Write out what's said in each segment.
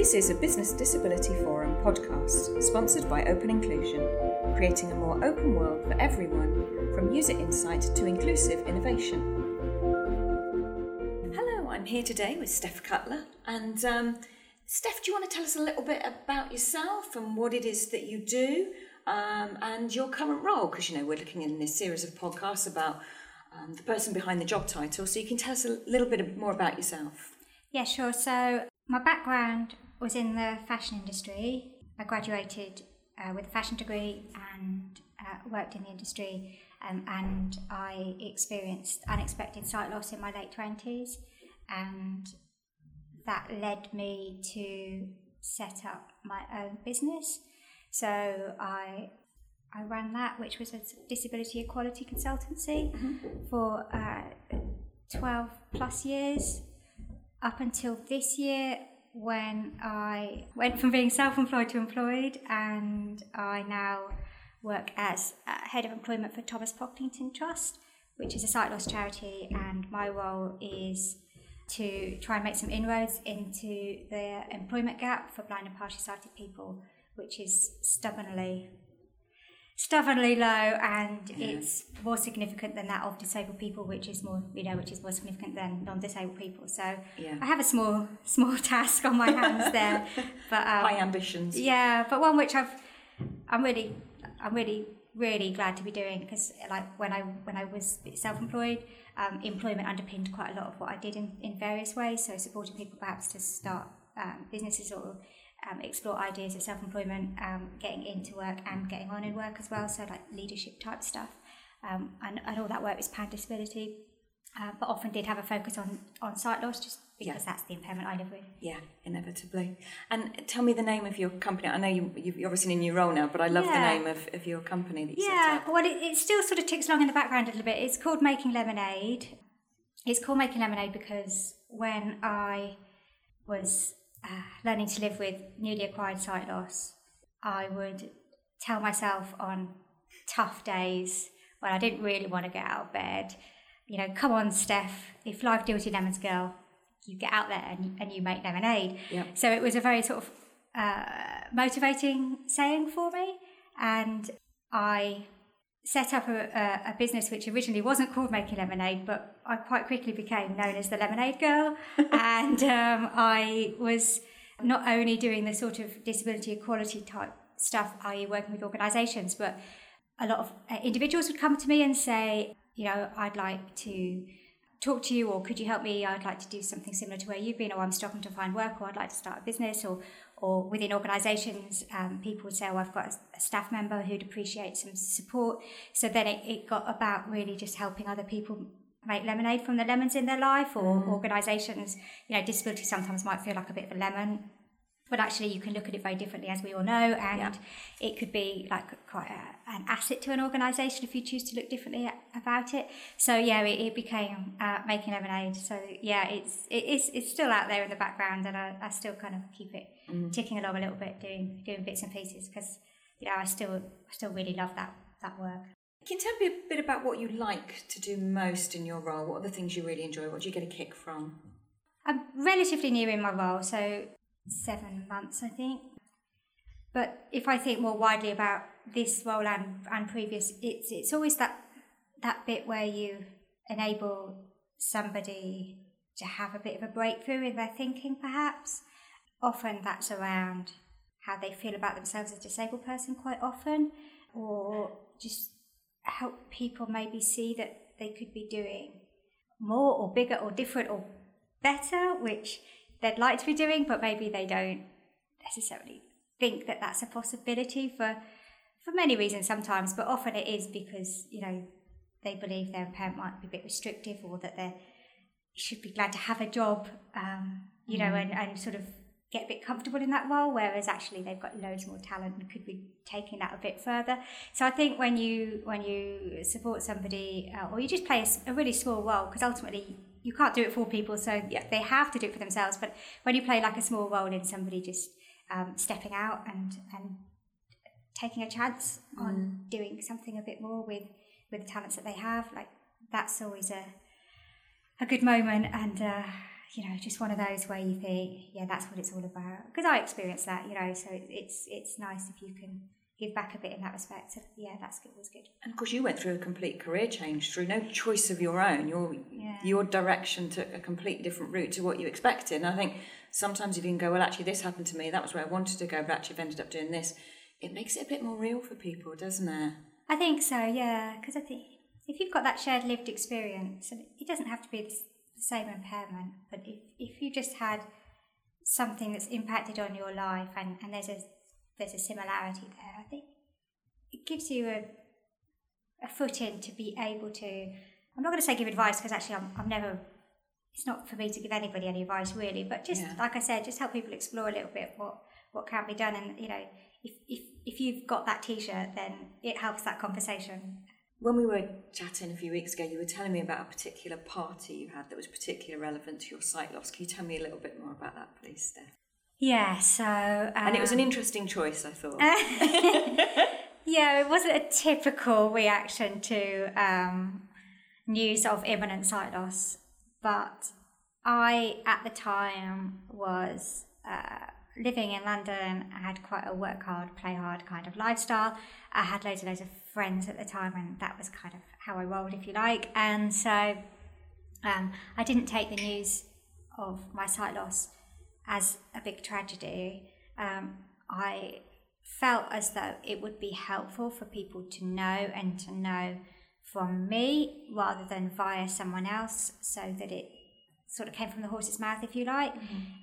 This is a Business Disability Forum podcast sponsored by Open Inclusion, creating a more open world for everyone from user insight to inclusive innovation. Hello, I'm here today with Steph Cutler. And um, Steph, do you want to tell us a little bit about yourself and what it is that you do um, and your current role? Because, you know, we're looking in this series of podcasts about um, the person behind the job title. So you can tell us a little bit more about yourself. Yeah, sure. So my background was in the fashion industry. I graduated uh, with a fashion degree and uh, worked in the industry, um, and I experienced unexpected sight loss in my late 20s, and that led me to set up my own business. So I I ran that, which was a disability equality consultancy mm-hmm. for uh, 12 plus years up until this year when I went from being self employed to employed, and I now work as uh, head of employment for Thomas Pocklington Trust, which is a sight loss charity, and my role is to try and make some inroads into the employment gap for blind and partially sighted people, which is stubbornly stubbornly low and yeah. it's more significant than that of disabled people which is more you know which is more significant than non-disabled people so yeah. i have a small small task on my hands there but um, high ambitions yeah but one which i've i'm really i'm really really glad to be doing because like when i when i was self-employed um, employment underpinned quite a lot of what i did in, in various ways so supporting people perhaps to start um, businesses or um, explore ideas of self-employment, um, getting into work and getting on in work as well. So like leadership type stuff, um, and, and all that work was pan disability, uh, but often did have a focus on on sight loss just because yeah. that's the impairment I live with. Yeah, inevitably. And tell me the name of your company. I know you, you're obviously in a new role now, but I love yeah. the name of, of your company that you yeah, set up. well, it, it still sort of ticks along in the background a little bit. It's called Making Lemonade. It's called Making Lemonade because when I was uh, learning to live with newly acquired sight loss, I would tell myself on tough days when I didn't really want to get out of bed, you know, come on, Steph, if life deals you lemons, girl, you get out there and, and you make lemonade. Yep. So it was a very sort of uh, motivating saying for me. And I set up a, a, a, business which originally wasn't called Making Lemonade, but I quite quickly became known as the Lemonade Girl. and um, I was not only doing the sort of disability equality type stuff, i.e., working with organisations, but a lot of uh, individuals would come to me and say, you know, I'd like to talk to you or could you help me i'd like to do something similar to where you've been or i'm struggling to find work or i'd like to start a business or or within organisations, um, people would say, "Oh, I've got a, staff member who'd appreciate some support." So then it, it, got about really just helping other people make lemonade from the lemons in their life, or mm. organisations. You know, disability sometimes might feel like a bit of a lemon, but actually you can look at it very differently as we all know and yeah. it could be like quite a, an asset to an organisation if you choose to look differently about it so yeah it, it became uh, making lemonade so yeah it's it is it's still out there in the background and I, I still kind of keep it mm. ticking along a little bit doing doing bits and pieces because you know I still I still really love that that work can you tell me a bit about what you like to do most in your role? What are the things you really enjoy? What do you get a kick from? I'm relatively new in my role, so seven months, I think. But if I think more widely about this role and, and previous, it's it's always that that bit where you enable somebody to have a bit of a breakthrough in their thinking, perhaps. Often that's around how they feel about themselves as a disabled person, quite often, or just help people maybe see that they could be doing more or bigger or different or better, which they'd like to be doing, but maybe they don't necessarily think that that's a possibility for for many reasons sometimes, but often it is because you know they believe their parent might be a bit restrictive or that they should be glad to have a job, um, you know, mm. and, and sort of get a bit comfortable in that role, whereas actually they've got loads more talent and could be taking that a bit further. So I think when you when you support somebody uh, or you just play a, a really small role, because ultimately you can't do it for people, so yeah. they have to do it for themselves. But when you play like a small role in somebody just um, stepping out and and taking a chance mm. on doing something a bit more with with the talents that they have, like that's always a a good moment. And uh, you know, just one of those where you think, yeah, that's what it's all about. Because I experienced that, you know, so it's it's nice if you can give back a bit in that respect. So, yeah, that's good. Was good. And of course, you went through a complete career change through no choice of your own. Your Yeah. your direction took a completely different route to what you expected. And I think sometimes if you can go, well, actually, this happened to me. That was where I wanted to go, but actually, I've ended up doing this. It makes it a bit more real for people, doesn't it? I think so, yeah, because I think if you've got that shared lived experience, it doesn't have to be the s- the same impairment, but if, if you just had something that's impacted on your life and, and there's a there's a similarity there, I think it gives you a a foot in to be able to. I'm not going to say give advice because actually I'm, I'm never. It's not for me to give anybody any advice really, but just Yeah. like I said, just help people explore a little bit what what can be done, and you know, if if if you've got that T-shirt, then it helps that conversation. When we were chatting a few weeks ago, you were telling me about a particular party you had that was particularly relevant to your sight loss. Can you tell me a little bit more about that, please, Steph? Yeah, so And it was an um, interesting choice, I thought. yeah, it wasn't a typical reaction to um, news of imminent sight loss, but I at the time was uh, living in London. I had quite a work hard, play hard kind of lifestyle. I had loads and loads of friends at the time, and that was kind of how I rolled, if you like. And so um, I didn't take the news of my sight loss as a big tragedy. Um, I felt as though it would be helpful for people to know and to know from me rather than via someone else so that it sort of came from the horse's mouth, if you like.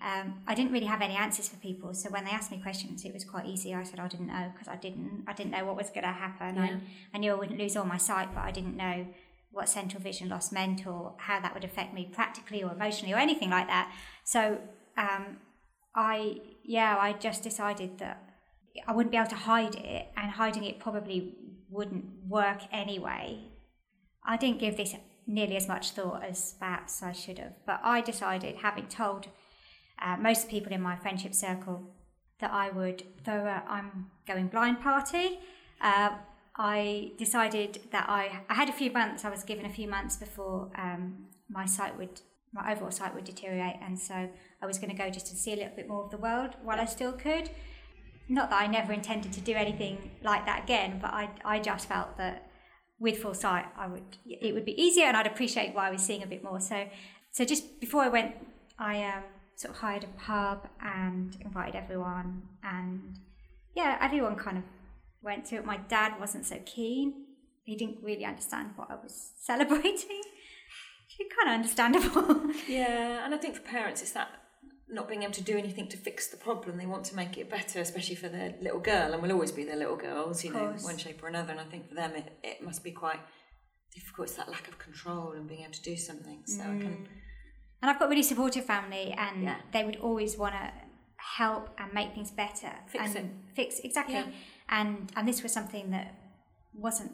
Um, I didn't really have any answers for people, so when they asked me questions, it was quite easy. I said I didn't know because I didn't. I didn't know what was going to happen. Yeah. I, I knew I wouldn't lose all my sight, but I didn't know what central vision loss meant or how that would affect me practically or emotionally or anything like that. So um, I, yeah, I just decided that I wouldn't be able to hide it, and hiding it probably wouldn't work anyway. I didn't give this nearly as much thought as perhaps I should have, but I decided, having told uh, most people in my friendship circle that I would throw a I'm going blind party. Uh, I decided that I I had a few months. I was given a few months before um, my sight would my overall sight would deteriorate, and so I was going to go just to see a little bit more of the world while I still could. Not that I never intended to do anything like that again, but I I just felt that with full sight I would it would be easier, and I'd appreciate why was seeing a bit more. So so just before I went, I um, sort of hired a pub and invited everyone, and yeah, everyone kind of went to it. My dad wasn't so keen. He didn't really understand what I was celebrating. kind of understandable. Yeah, and I think for parents, it's that not being able to do anything to fix the problem. They want to make it better, especially for their little girl, and will always be their little girls, you know, one shape or another. And I think for them, it, it must be quite difficult. It's that lack of control and being able to do something. So I can, And I've got a really supportive family, and Yeah. they would always want to help and make things better. Fix and it. Fix exactly. Yeah. And and this was something that wasn't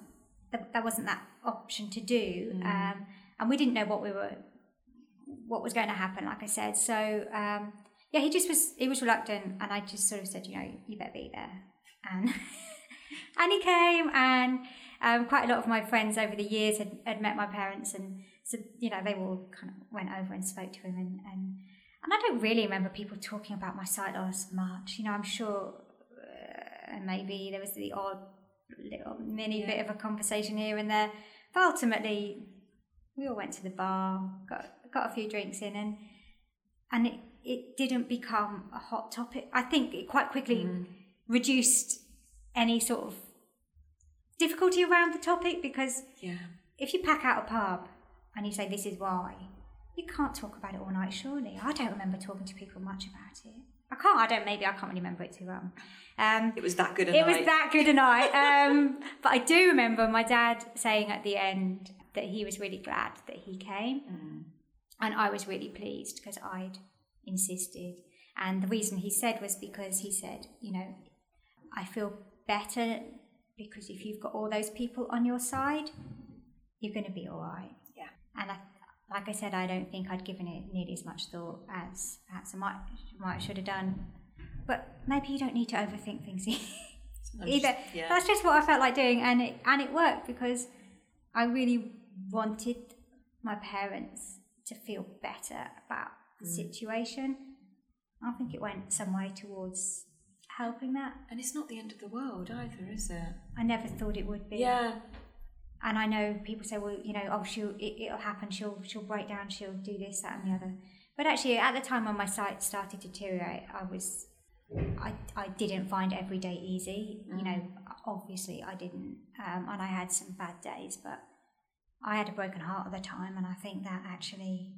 that, that wasn't that option to do. Mm. Um, and we didn't know what we were what was going to happen. Like I said, so um, yeah, he just was he was reluctant, and I just sort of said, you know, you better be there, and and he came, and um, quite a lot of my friends over the years had, had met my parents, and so you know they all kind of went over and spoke to him, and and and I don't really remember people talking about my sight loss much. You know, I'm sure uh, maybe there was the odd little mini Yeah. bit of a conversation here and there, but ultimately we all went to the bar, got got a few drinks in, and and it, it didn't become a hot topic. I think it quite quickly reduced any sort of difficulty around the topic because yeah. if you pack out a pub and you say this is why, you can't talk about it all night. Surely, I don't remember talking to people much about it. I can't. I don't. Maybe I can't really remember it too well. Um, It was that good a it was night. that good a night. Um, but I do remember my dad saying at the end that he was really glad that he came. And I was really pleased because I'd insisted. And the reason he said was because he said, you know, I feel better because if you've got all those people on your side, you're going to be all right. Yeah. And I, like I said, I don't think I'd given it nearly as much thought as perhaps I might, might should have done. But maybe you don't need to overthink things either. just- yeah. That's just what I felt like doing, and it and it worked because I really wanted my parents to feel better about the situation. I think it went some way towards helping that. And it's not the end of the world either, is it? I never thought it would be. Yeah. And I know people say, well, you know, oh, she'll it, it'll happen. She'll she'll break down. She'll do this, that, and the other. But actually, at the time when my sight started to deteriorate, I was, I I didn't find every day easy. You know, obviously I didn't, um, and I had some bad days. But I had a broken heart at the time, and I think that actually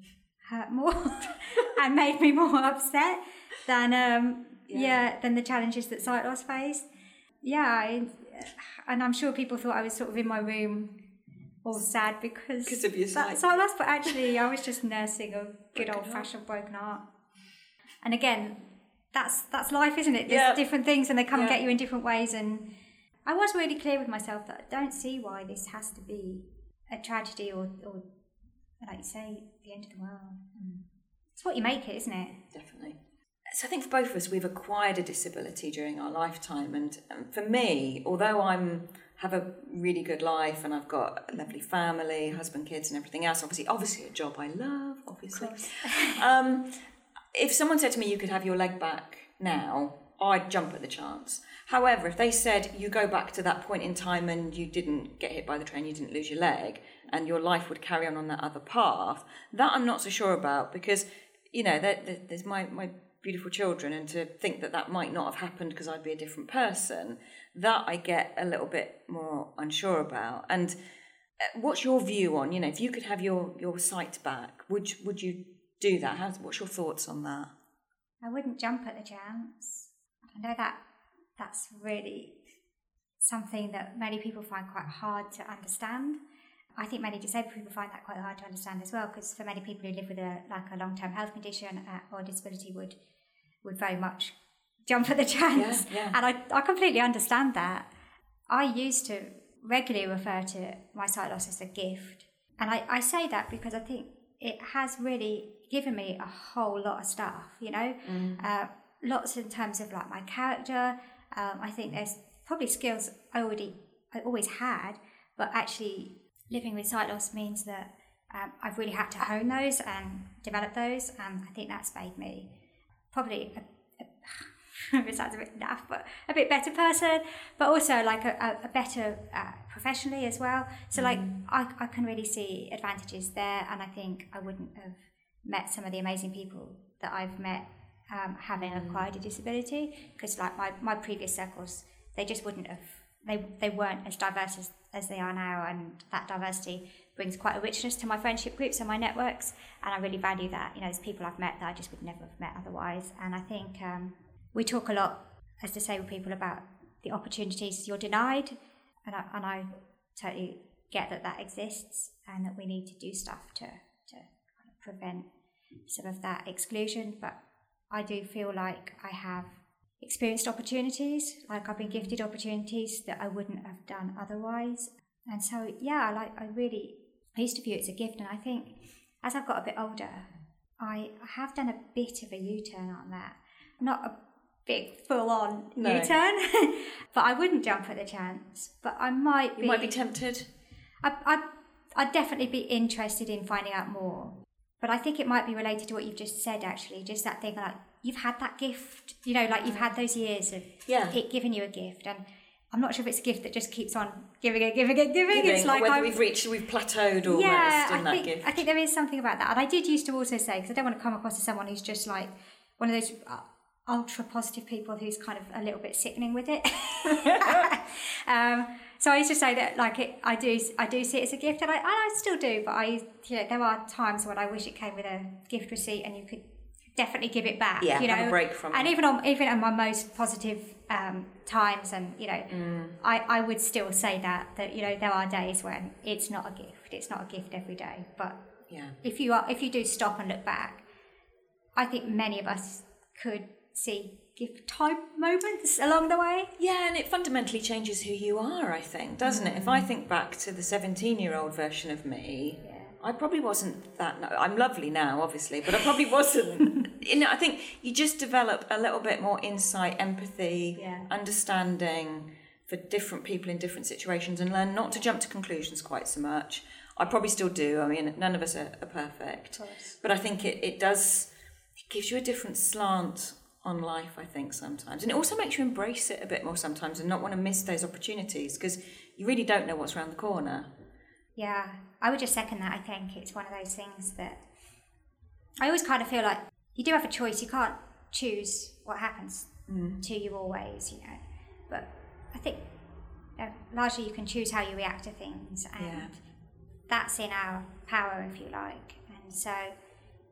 hurt more and made me more upset than um Yeah. yeah, than the challenges that sight loss faced. Yeah, I, and I'm sure people thought I was sort of in my room all sad because because of your sight. sight loss, but actually I was just nursing a good Broken old fashioned broken heart. And again, that's that's life, isn't it? There's Yeah. different things and they come and get you in different ways. And I was really clear with myself that I don't see why this has to be a tragedy or, or like you say, the end of the world. It's what you make it, isn't it? Definitely. So I think for both of us, we've acquired a disability during our lifetime, and um, for me, although I'm have a really good life and I've got a lovely family, husband, kids, and everything else, obviously, obviously a job I love, obviously. um, if someone said to me, "You could have your leg back now," I'd jump at the chance. However, if they said you go back to that point in time and you didn't get hit by the train, you didn't lose your leg, and your life would carry on on that other path, that I'm not so sure about because you know there, there- there's my my beautiful children, and to think that that might not have happened because I'd be a different person, that I get a little bit more unsure about. And uh, what's your view on you know if you could have your your sight back, would would you do that? How's, what's your thoughts on that? I wouldn't jump at the chance. I know that that's really something that many people find quite hard to understand. I think many disabled people find that quite hard to understand as well, because for many people who live with a like a long term health condition uh, or disability would would very much jump at the chance, Yeah, yeah. and I I completely understand that. I used to regularly refer to my sight loss as a gift, and I, I say that because I think it has really given me a whole lot of stuff, you know, uh, lots in terms of like my character. Um, I think there's probably skills I already I always had, but actually living with sight loss means that um, I've really had to hone those and develop those, and I think that's made me probably a, a sounds a bit naff, but a bit better person, but also like a, a, better uh, professionally as well. So like I, I can really see advantages there, and I think I wouldn't have met some of the amazing people that I've met um, having acquired a disability because like my, my previous circles they just wouldn't have they they weren't as diverse as, as they are now and that diversity brings quite a richness to my friendship groups and my networks and I really value that. You know there's people I've met that I just would never have met otherwise and I think um, we talk a lot as disabled people about the opportunities you're denied and I, and I totally get that that exists and that we need to do stuff to to prevent some of that exclusion but I do feel like I have experienced opportunities, like I've been gifted opportunities that I wouldn't have done otherwise. And so, yeah, like I really, I used to view it as a gift. And I think as I've got a bit older, I have done a bit of a U turn on that. Not a big full on No. U turn, but I wouldn't jump at the chance. But I might be. You might be tempted. I, I, I'd definitely be interested in finding out more. But I think it might be related to what you've just said, actually. Just that thing like you've had that gift, you know, like you've had those years of Yeah. it giving you a gift. And I'm not sure if it's a gift that just keeps on giving it, giving it, giving. Giving, It's like whether I'm, we've reached, we've plateaued almost yeah, in I that think, gift. I think there is something about that. And I did used to also say, because I don't want to come across as someone who's just like one of those uh, ultra positive people who's kind of a little bit sickening with it. um, so I used to say that like it, I do I do see it as a gift, and I, and I still do. But I you know there are times when I wish it came with a gift receipt, and you could definitely give it back. Yeah, you know, have a break from and it. even on even on my most positive um, times, and you know, Mm. I I would still say that that you know there are days when it's not a gift. It's not a gift every day, but yeah. if you are if you do stop and look back, I think many of us could see gift type moments along the way. Yeah, and it fundamentally changes who you are, I think, doesn't it? If I mm. think back to the 17 year old version of me, Yeah. I probably wasn't that. No, I'm lovely now, obviously, but I probably wasn't. you know, I think you just develop a little bit more insight, empathy, Yeah. understanding for different people in different situations and learn not to jump to conclusions quite so much. I probably still do. I mean, none of us are, are perfect. But I think it, it does it gives you a different slant on life, I think, sometimes. And it also makes you embrace it a bit more sometimes and not want to miss those opportunities because you really don't know what's around the corner. Yeah, I would just second that. I think it's one of those things that I always kind of feel like you do have a choice. You can't choose what happens mm. to you always, you know. But I think uh, largely you can choose how you react to things, and yeah. that's in our power, if you like. And so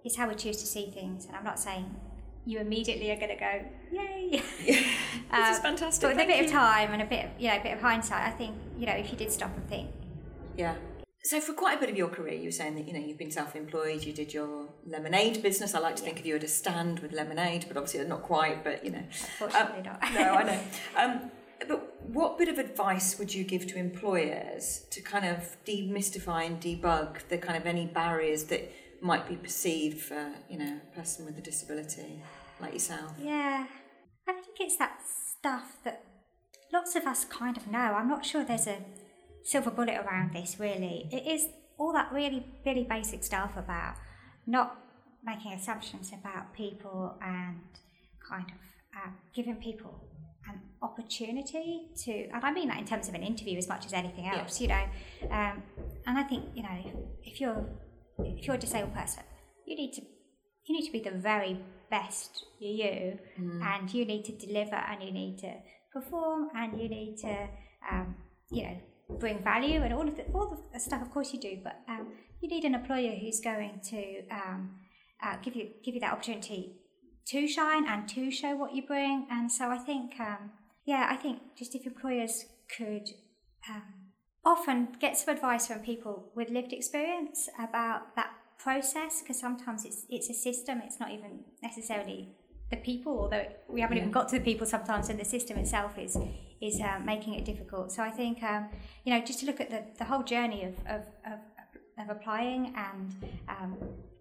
it's how we choose to see things. And I'm not saying you immediately are going to go, yay! Yeah. um, this is fantastic. But with Thank a bit you. of time and a bit, of, you know, a bit of hindsight, I think you know if you did stop and think, yeah. So for quite a bit of your career, you were saying that you know you've been self-employed. You did your lemonade business. I like to yeah. think of you at a stand with lemonade, but obviously not quite. But you know, unfortunately um, not. no, I know. Um, but what bit of advice would you give to employers to kind of demystify and debug the kind of any barriers that might be perceived for you know a person with a disability like yourself? Yeah, I think it's that stuff that lots of us kind of know. I'm not sure there's a silver bullet around this. Really, it is all that really really basic stuff about not making assumptions about people and kind of uh, giving people an opportunity to, and I mean that in terms of an interview as much as anything else, yeah. you know. Um, and I think you know if you're if you're a disabled person, you need to you need to be the very best you, mm. and you need to deliver, and you need to perform, and you need to um, you know bring value and all of the all the stuff. Of course you do, but um, you need an employer who's going to um, uh, give you give you that opportunity to shine and to show what you bring. And so I think, um, yeah, I think just if employers could um, often get some advice from people with lived experience about that process, because sometimes it's it's a system. It's not even necessarily the people, although we haven't yeah. even got to the people sometimes, and the system itself is is uh, making it difficult. So I think um, you know just to look at the, the whole journey of of, of, of applying and um,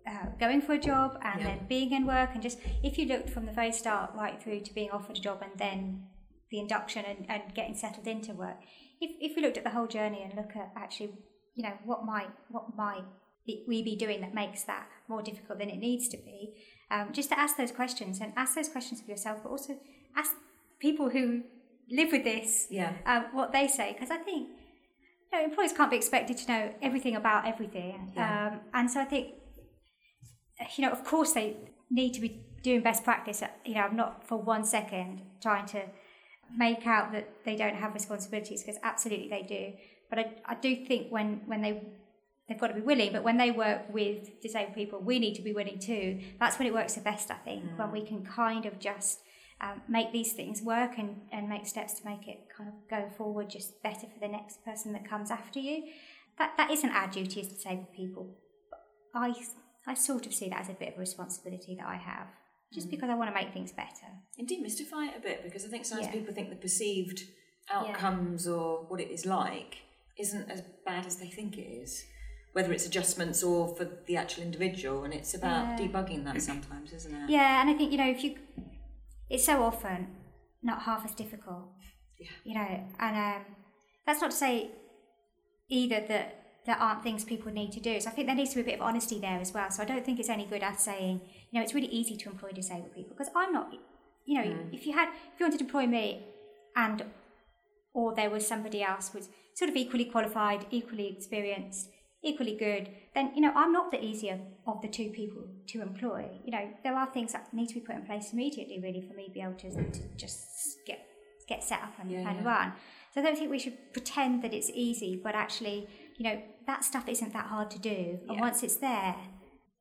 uh, going for a job and yeah. then being in work and just if you looked from the very start right through to being offered a job and then the induction and, and getting settled into work if, if we looked at the whole journey and look at actually you know what might what might we be doing that makes that more difficult than it needs to be um, just to ask those questions and ask those questions of yourself but also ask people who live with this yeah. Um, what they say because I think you know, employees can't be expected to know everything about everything yeah. um, and so I think you know, of course they need to be doing best practice. You know, I'm not for one second trying to make out that they don't have responsibilities because absolutely they do. But I, I do think when, when they they've got to be willing, but when they work with disabled people, we need to be willing too. That's when it works the best, I think, mm. when we can kind of just um, make these things work and, and make steps to make it kind of go forward just better for the next person that comes after you. That, that isn't our duty as disabled people. But I I sort of see that as a bit of a responsibility that I have, just mm. because I want to make things better. And demystify it a bit, because I think sometimes yeah. people think the perceived outcomes yeah. or what it is like isn't as bad as they think it is, whether it's adjustments or for the actual individual. And it's about yeah. debugging that sometimes, isn't it? Yeah, and I think, you know, if you, it's so often not half as difficult. Yeah. You know, and um, that's not to say either that there aren't things people need to do. So I think there needs to be a bit of honesty there as well. So I don't think it's any good at saying, you know, it's really easy to employ disabled people because I'm not, you know, mm. if you had, if you wanted to employ me and, or there was somebody else was sort of equally qualified, equally experienced, equally good, then, you know, I'm not the easier of the two people to employ. You know, there are things that need to be put in place immediately really for me to be able to, to just get, get set up and, yeah, and yeah. run. So I don't think we should pretend that it's easy, but actually, you know, that stuff isn't that hard to do. And once it's there,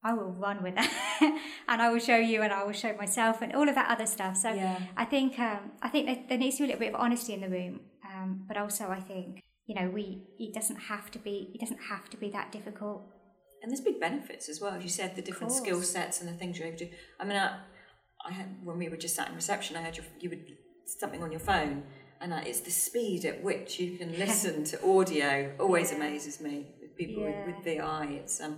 I will run with it and I will show you and I will show myself and all of that other stuff. So yeah. I think um, I think there, needs to be a little bit of honesty in the room, um, but also I think you know we it doesn't have to be it doesn't have to be that difficult. And there's big benefits as well, as you said, the different skill sets and the things you're able to. do. I mean, I, I had when we were just sat in reception, I heard your, you would something on your phone and uh, it's the speed at which you can listen to audio always yeah. amazes me with people yeah. with, with, VI. It's um,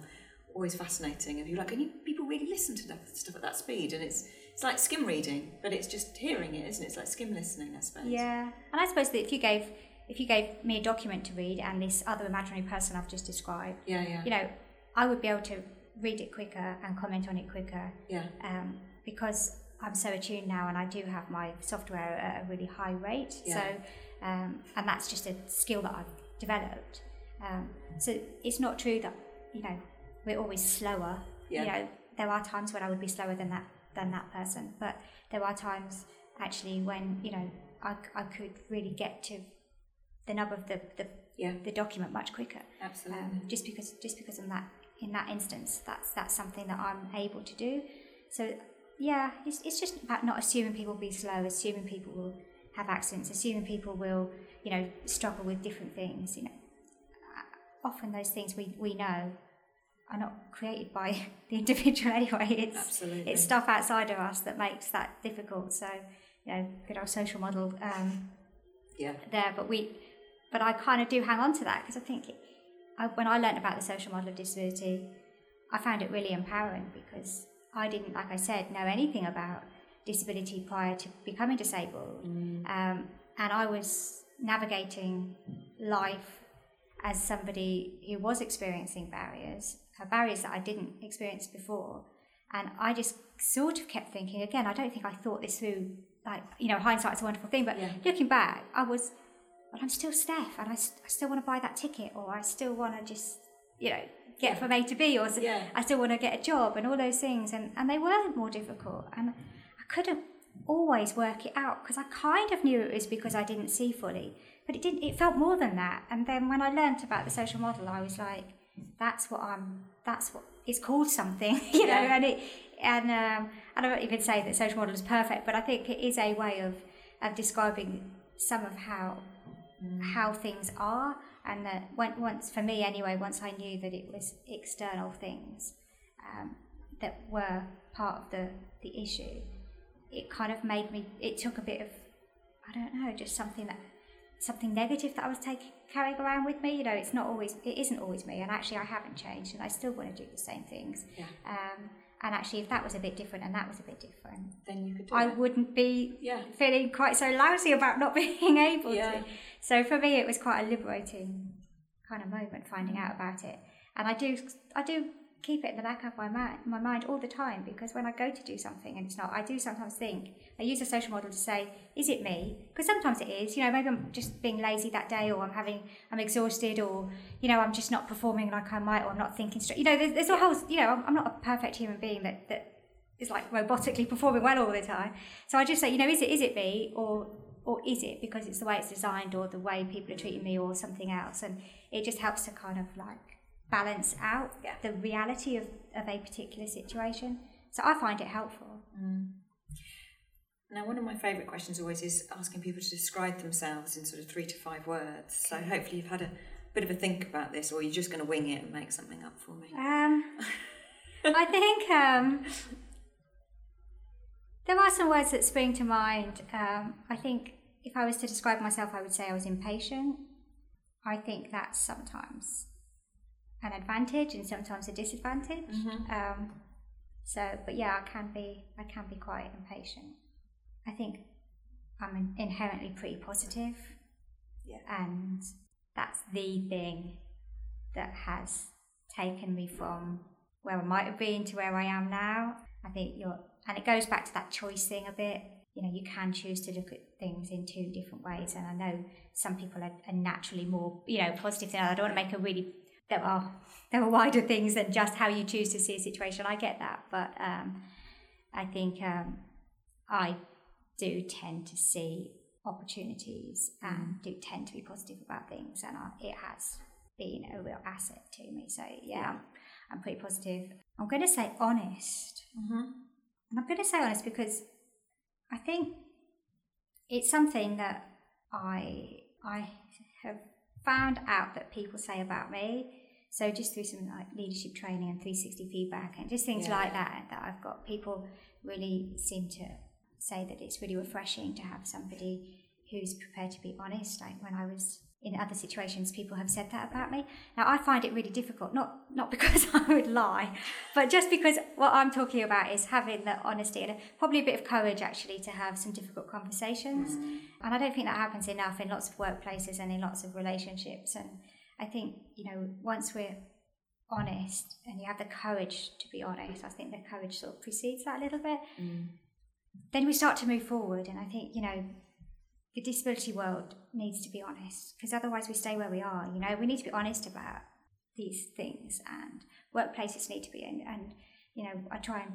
always fascinating. And you're like, can you, people really listen to that, stuff at that speed? And it's it's like skim reading, but it's just hearing it, isn't it? It's like skim listening, I suppose. Yeah, and I suppose that if you gave if you gave me a document to read and this other imaginary person I've just described, yeah, yeah, you know, I would be able to read it quicker and comment on it quicker. Yeah. Um, because I'm so attuned now, and I do have my software at a really high rate. Yeah. So, um, and that's just a skill that I've developed. Um, so it's not true that you know we're always slower. Yeah. You know, there are times when I would be slower than that than that person, but there are times actually when you know I, I could really get to the nub of the, the Yeah. the document much quicker. Absolutely. Um, just because just because in that in that instance, that's that's something that I'm able to do. So yeah, it's, it's just about not assuming people will be slow, assuming people will have accidents, assuming people will you know struggle with different things. You know, Uh, often those things we we know are not created by the individual anyway. It's Absolutely. it's stuff outside of us that makes that difficult. So you know, good old social model. Um, yeah. there, but we, but I kind of do hang on to that because I think it, I, when I learned about the social model of disability, I found it really empowering because I didn't, like I said, know anything about disability prior to becoming disabled, um, and I was navigating life as somebody who was experiencing barriers, uh, barriers that I didn't experience before, and I just sort of kept thinking again. I don't think I thought this through. Like you know, hindsight's a wonderful thing, but Yeah. looking back, I was, but I'm still Steph, and I, st- I still want to buy that ticket, or I still want to just, you know, get Yeah. from A to B, or Yeah. I still want to get a job, and all those things, and and they weren't more difficult, and I couldn't always work it out because I kind of knew it was because I didn't see fully, but it didn't. It felt more than that, and then when I learnt about the social model, I was like, that's what I'm. That's what it's called something, you know, Yeah. and it and um, I don't even say that social model is perfect, but I think it is a way of of describing some of how how things are, and that when, once for me anyway, once I knew that it was external things um, that were part of the the issue, it kind of made me. It took a bit of I don't know, just something that something negative that I was taking carrying around with me. You know, it's not always it isn't always me, and actually I haven't changed, and I still want to do the same things. Yeah. Um, and actually, if that was a bit different and that was a bit different, Then you could do I it. wouldn't be Yeah. feeling quite so lousy about not being able Yeah. to. So for me, it was quite a liberating kind of moment finding out about it. And I do, I do keep it in the back of my mind, my mind all the time because when I go to do something and it's not, I do sometimes think. I use a social model to say, is it me? Because sometimes it is. You know, maybe I'm just being lazy that day, or I'm having, I'm exhausted, or you know, I'm just not performing like I might, or I'm not thinking straight. You know, there's, there's a whole. You know, I'm, I'm not a perfect human being that that is like robotically performing well all the time. So I just say, you know, is it is it me or or is it because it's the way it's designed or the way people are treating me or something else? And it just helps to kind of like balance out Yeah. the reality of, of a particular situation. So I find it helpful. Now, one of my favourite questions always is asking people to describe themselves in sort of three to five words. So hopefully you've had a bit of a think about this, or you're just going to wing it and make something up for me. Um, I think um, there are some words that spring to mind. Um, I think if I was to describe myself, I would say I was impatient. I think that's sometimes an advantage and sometimes a disadvantage. Um, so, but yeah, I can be I can be quite impatient. I think I'm inherently pretty positive, Yeah. and that's the thing that has taken me from where I might have been to where I am now. I think you're, and it goes back to that choice thing a bit. You know, you can choose to look at things in two different ways, and I know some people are, are naturally more, you know, positive than others. I don't want to make a really there are there are wider things than just how you choose to see a situation. I get that, but um, I think um, I do tend to see opportunities and do tend to be positive about things, and I, it has been a real asset to me. So yeah, I'm, I'm pretty positive. I'm going to say honest, Mm-hmm. and I'm going to say honest because I think it's something that I I have found out that people say about me. So just through some like leadership training and 360 feedback and just things Yeah. like that that I've got people really seem to say that it's really refreshing to have somebody who's prepared to be honest. Like when I was in other situations, people have said that about me. Now I find it really difficult, not not because I would lie, but just because what I'm talking about is having the honesty and probably a bit of courage actually to have some difficult conversations. And I don't think that happens enough in lots of workplaces and in lots of relationships. And I think you know once we're honest and you have the courage to be honest, I think the courage sort of precedes that a little bit. Mm. Then we start to move forward, and I think you know the disability world needs to be honest because otherwise we stay where we are. You know, we need to be honest about these things, and workplaces need to be. And, and you know, I try and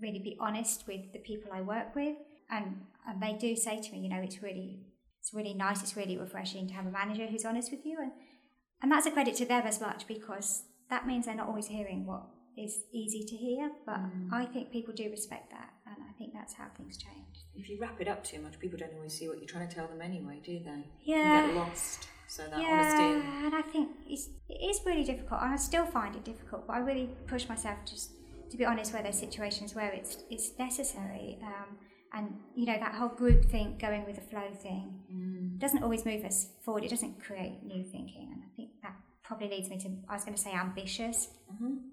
really be honest with the people I work with, and and they do say to me, you know, it's really it's really nice, it's really refreshing to have a manager who's honest with you, and and that's a credit to them as much because that means they're not always hearing what is easy to hear, but Mm. I think people do respect that, and I think that's how things change. If you wrap it up too much, people don't always see what you're trying to tell them anyway, do they? Yeah. You get lost. So that yeah, honesty. And, and I think it's, it is really difficult, and I still find it difficult. But I really push myself just to be honest where there's situations where it's it's necessary, um, and you know that whole group thing, going with the flow thing, Mm. doesn't always move us forward. It doesn't create new thinking, and I think that probably leads me to I was going to say ambitious. Mhm.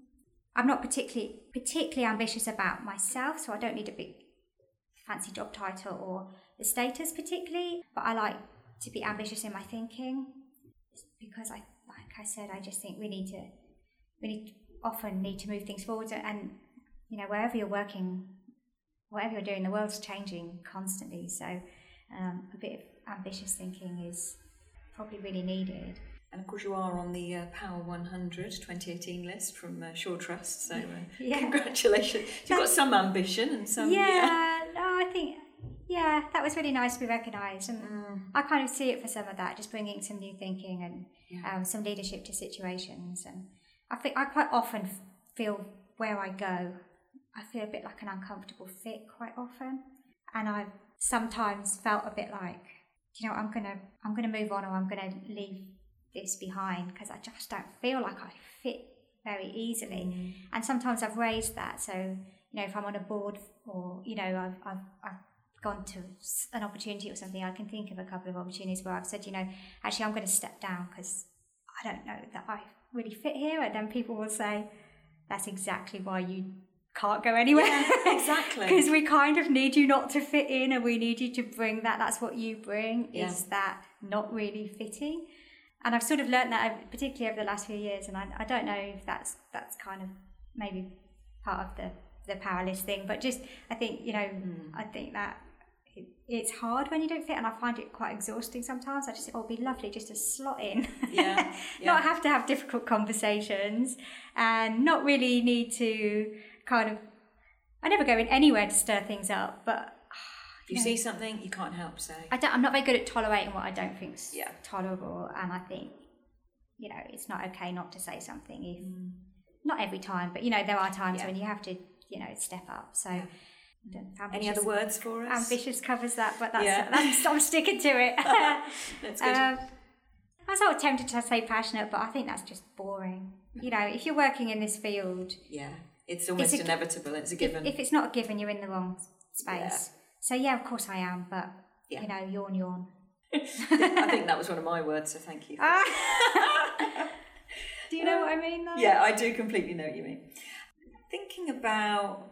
I'm not particularly particularly ambitious about myself, so I don't need a big fancy job title or the status particularly, but I like to be ambitious in my thinking. Because I like I said I just think we need to we need often need to move things forward and you know wherever you're working whatever you're doing the world's changing constantly so um, a bit of ambitious thinking is probably really needed and of course, you are on the uh, Power 100 2018 list from uh, Shaw Trust. So, uh, Yeah. congratulations. You've got some ambition and some. yeah, no, I think yeah, that was really nice to be recognised, and Mm. I kind of see it for some of that, just bringing some new thinking and Yeah. um, some leadership to situations. And I think I quite often feel where I go, I feel a bit like an uncomfortable fit quite often, and I've sometimes felt a bit like, you know, I'm gonna I'm gonna move on or I'm gonna leave this behind because I just don't feel like I fit very easily. Mm. And sometimes I've raised that. So, you know, if I'm on a board or, you know, I've, I've, I've gone to an opportunity or something, I can think of a couple of opportunities where I've said, you know, actually, I'm going to step down because I don't know that I really fit here. And then people will say, that's exactly why you can't go anywhere. Yeah, exactly. Because we kind of need you not to fit in and we need you to bring that. That's what you bring, Yeah. is that not really fitting. And I've sort of learnt that, over- particularly over the last few years. And I, I don't know if that's that's kind of maybe part of the the Power List thing, but just I think you know hmm. I think that it's hard when you don't fit, and I find it quite exhausting sometimes. I just think, oh, it'd be lovely just to slot in, Yeah, yeah. not have to have difficult conversations, and not really need to kind of. I never go in anywhere to stir things up, but If you see something, you can't help say. I don't, I'm not very good at tolerating what I don't think's Yeah. tolerable, and I think you know it's not okay not to say something if not every time, but you know there are times Mm. Yeah. when you have to you know step up. So don't- Any other words for us? Ambitious covers that, but that's, Yeah. that's I'm sticking to it. That's good. um, I was sort of tempted to say passionate, but I think that's just boring. You know, if you're working in this field, yeah, it's almost a- inevitable. It's a if, given. if it's not a given, you're in the wrong space. So yeah, of course I am, but Yeah. you know, yawn, yawn. I think that was one of my words, so thank you. Do you know what I mean? Though? Yeah, I do completely know what you mean. Thinking about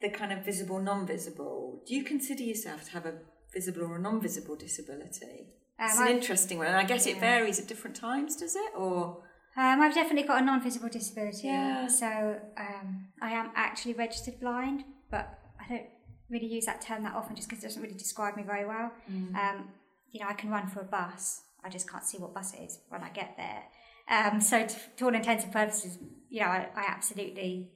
the kind of visible, non visible, do you consider yourself to have a visible or a non visible disability? Um, it's an I've- interesting one, and I guess it varies at different times, does it? Or Um, I've definitely got a non-visible disability. Yeah. So um, I am actually registered blind, but I don't really use that term that often just because it doesn't really describe me very well. Um, you know, I can run for a bus. I just can't see what bus it is when I get there. Um, so to, to all intents and purposes, you know, I, I absolutely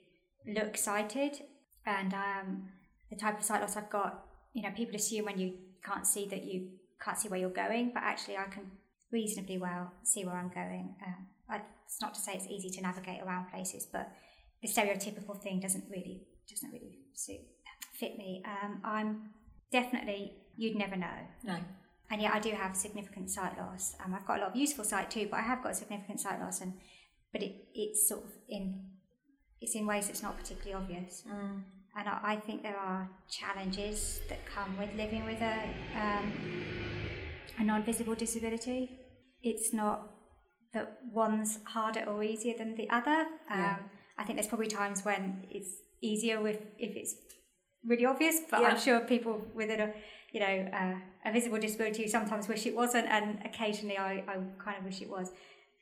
look sighted, and um, the type of sight loss I've got, you know, people assume when you can't see that you can't see where you're going, but actually I can reasonably well see where I'm going. Um, I, it's not to say it's easy to navigate around places, but the stereotypical thing doesn't really doesn't really suit fit me. Um, I'm definitely you'd never know, no? and yet I do have significant sight loss. Um, I've got a lot of useful sight too, but I have got significant sight loss, and but it, it's sort of in it's in ways that's not particularly obvious. And I, I think there are challenges that come with living with a um, a non-visible disability. It's not that one's harder or easier than the other. Um, Yeah. I think there's probably times when it's easier with if it's really obvious, but Yeah. I'm sure people with a you know uh, a visible disability sometimes wish it wasn't, and occasionally I, I kind of wish it was.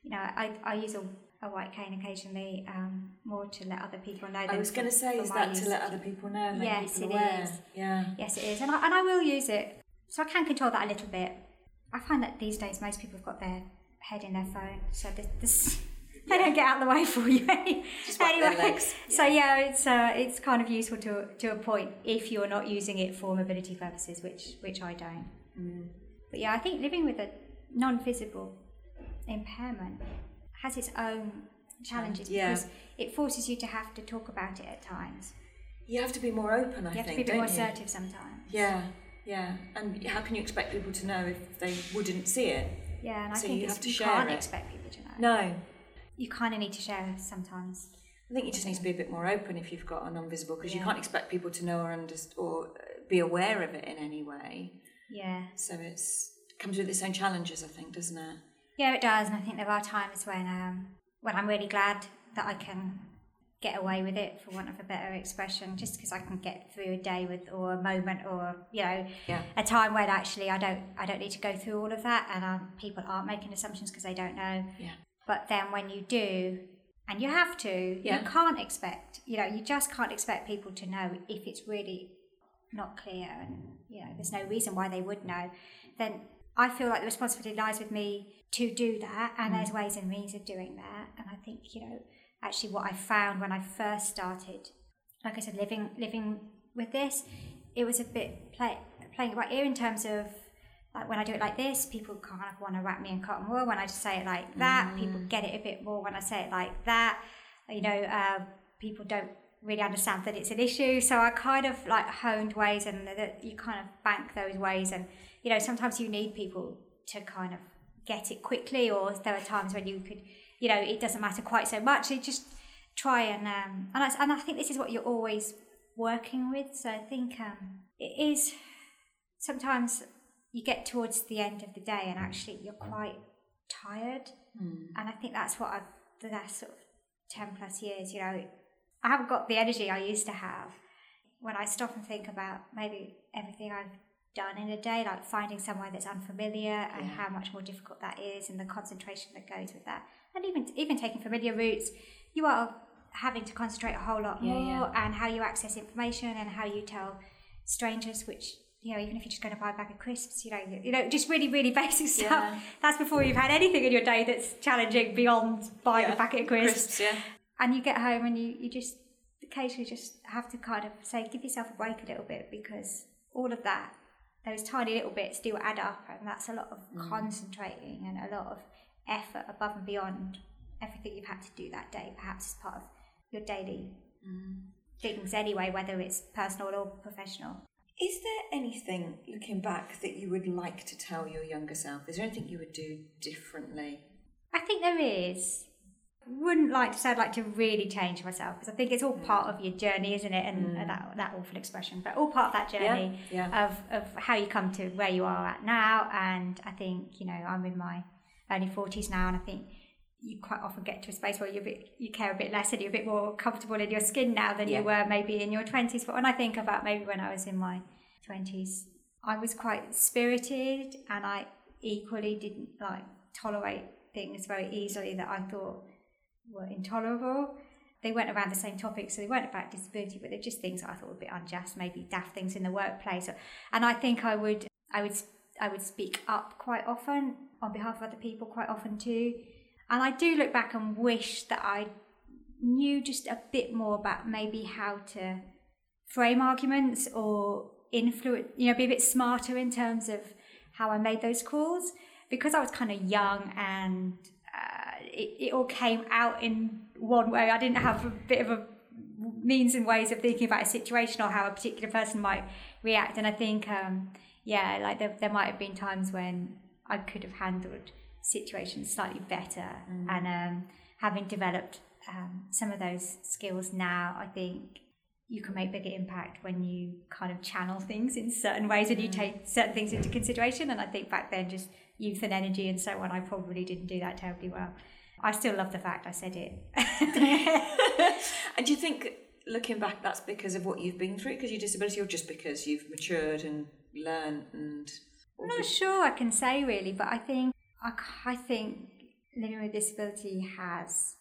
You know, I, I use a a white cane occasionally, um, more to let other people know. I was going to say, is that to let other people know? Make Yes, people it aware? is. Yeah. Yes, it is, and I, and I will use it, so I can control that a little bit. I find that these days most people have got their head in their phone, so this, this they don't get out of the way for you any- Just whack their anyway. So yeah, it's uh, it's kind of useful to to a point if you're not using it for mobility purposes, which which I don't. Mm. But yeah, I think living with a non-visible impairment has its own challenges Yeah. because it forces you to have to talk about it at times. You have to be more open, I think. You have to be a bit more you? assertive sometimes. Yeah, yeah. And how can you expect people to know if they wouldn't see it? Yeah, and I So think you have to you share can't it. expect people to know. No. You kind of need to share sometimes. I think you just need to be a bit more open if you've got a non-visible because you can't expect people to know or understand or uh, be aware of it in any way. Yeah. So it's comes with its own challenges, I think, doesn't it? Yeah, it does, and I think there are times when um, when I'm really glad that I can get away with it, for want of a better expression, just because I can get through a day with, or a moment, or you know, Yeah. a time when actually I don't I don't need to go through all of that, and um, people aren't making assumptions because they don't know. Yeah. But then when you do, and you have to, Yeah. you can't expect, you know, you just can't expect people to know if it's really not clear and, you know, there's no reason why they would know. Then I feel like the responsibility lies with me to do that, and there's mm. ways and means of doing that. And I think, you know, actually what I found when I first started, like I said, living living with this, it was a bit play, playing it by ear in terms of like when I do it like this, people kind of want to wrap me in cotton wool. When I just say it like that, people get it a bit more. When I say it like that, you know, uh, people don't really understand that it's an issue. So I kind of like honed ways, and that you kind of bank those ways. And you know, sometimes you need people to kind of get it quickly, or there are times when you could, you know, it doesn't matter quite so much. You just try and um, and I, and I think this is what you're always working with. So I think um, it is sometimes you get towards the end of the day and actually you're quite tired. Hmm. And I think that's what I've, the last sort of 10 plus years, you know, I haven't got the energy I used to have. When I stop and think about maybe everything I've done in a day, like finding somewhere that's unfamiliar and how much more difficult that is and the concentration that goes with that. And even even taking familiar routes, you are having to concentrate a whole lot Yeah, more and how you access information and how you tell strangers which you know, even if you're just going to buy a bag of crisps, you know, you, you know, just really, really basic stuff. Yeah. That's before you've had anything in your day that's challenging beyond buying Yeah. a packet of crisps. Crisps, yeah. And you get home and you, you just occasionally just have to kind of say, give yourself a break a little bit because all of that, those tiny little bits do add up, and that's a lot of mm. concentrating and a lot of effort above and beyond everything you've had to do that day, perhaps as part of your daily mm. things anyway, whether it's personal or professional. Is there anything, looking back, that you would like to tell your younger self? Is there anything you would do differently? I think there is. I wouldn't like to say I'd like to really change myself because I think it's all mm. part of your journey, isn't it? And mm. uh, that that awful expression, but all part of that journey Yeah, yeah. of of how you come to where you are at now. And I think you know I'm in my early forties now, and I think you quite often get to a space where you you care a bit less and you're a bit more comfortable in your skin now than Yeah. you were maybe in your twenties. But when I think about maybe when I was in my twenties, I was quite spirited, and I equally didn't like tolerate things very easily that I thought were intolerable. They weren't around the same topics, so they weren't about disability, but they're just things I thought were a bit unjust, maybe daft things in the workplace. And I think I would, I would, I would speak up quite often on behalf of other people, quite often too. And I do look back and wish that I knew just a bit more about maybe how to frame arguments or influence, you know, be a bit smarter in terms of how I made those calls because I was kind of young and uh, it, it all came out in one way. I didn't have a bit of a means and ways of thinking about a situation or how a particular person might react. And I think, um, yeah, like there, there might have been times when I could have handled situations slightly better. And um, having developed um, some of those skills now, I think you can make bigger impact when you kind of channel things in certain ways and you take certain things into consideration. And I think back then, just youth and energy and so on, I probably didn't do that terribly well. I still love the fact I said it. And do you think, looking back, that's because of what you've been through, because your disability, or just because you've matured and learned and? I'm not sure I can say really, but I think I think living with disability has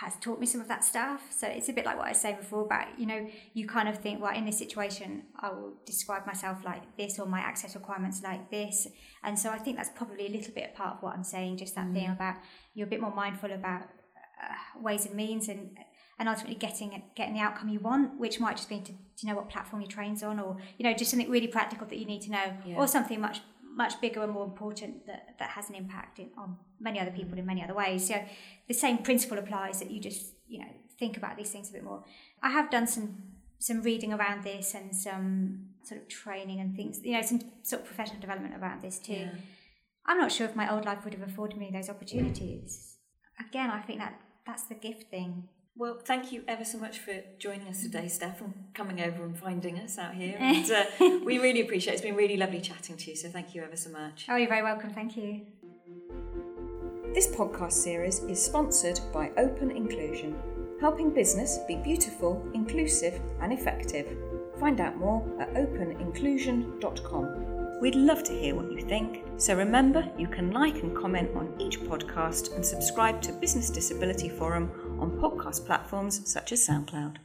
has taught me some of that stuff. So it's a bit like what I was saying before about, you know, you kind of think, well, in this situation, I will describe myself like this or my access requirements like this. And so I think that's probably a little bit part of what I'm saying, just that mm. thing about you're a bit more mindful about uh, ways and means and and ultimately getting getting the outcome you want, which might just be to, to know what platform your train's on, or you know just something really practical that you need to know, yeah. or something much much bigger and more important that, that has an impact in, on many other people in many other ways. So the same principle applies that you just you know think about these things a bit more. I have done some some reading around this and some sort of training and things, you know, some sort of professional development around this too. Yeah. I'm not sure if my old life would have afforded me those opportunities. Again, I think that that's the gift thing. Well, thank you ever so much for joining us today, Steph, and coming over and finding us out here. And uh, we really appreciate it. It's been really lovely chatting to you, so thank you ever so much. Oh, you're very welcome. Thank you. This podcast series is sponsored by Open Inclusion, helping business be beautiful, inclusive, and effective. Find out more at openinclusion.com. We'd love to hear what you think, so remember you can like and comment on each podcast and subscribe to Business Disability Forum on podcast platforms such as SoundCloud.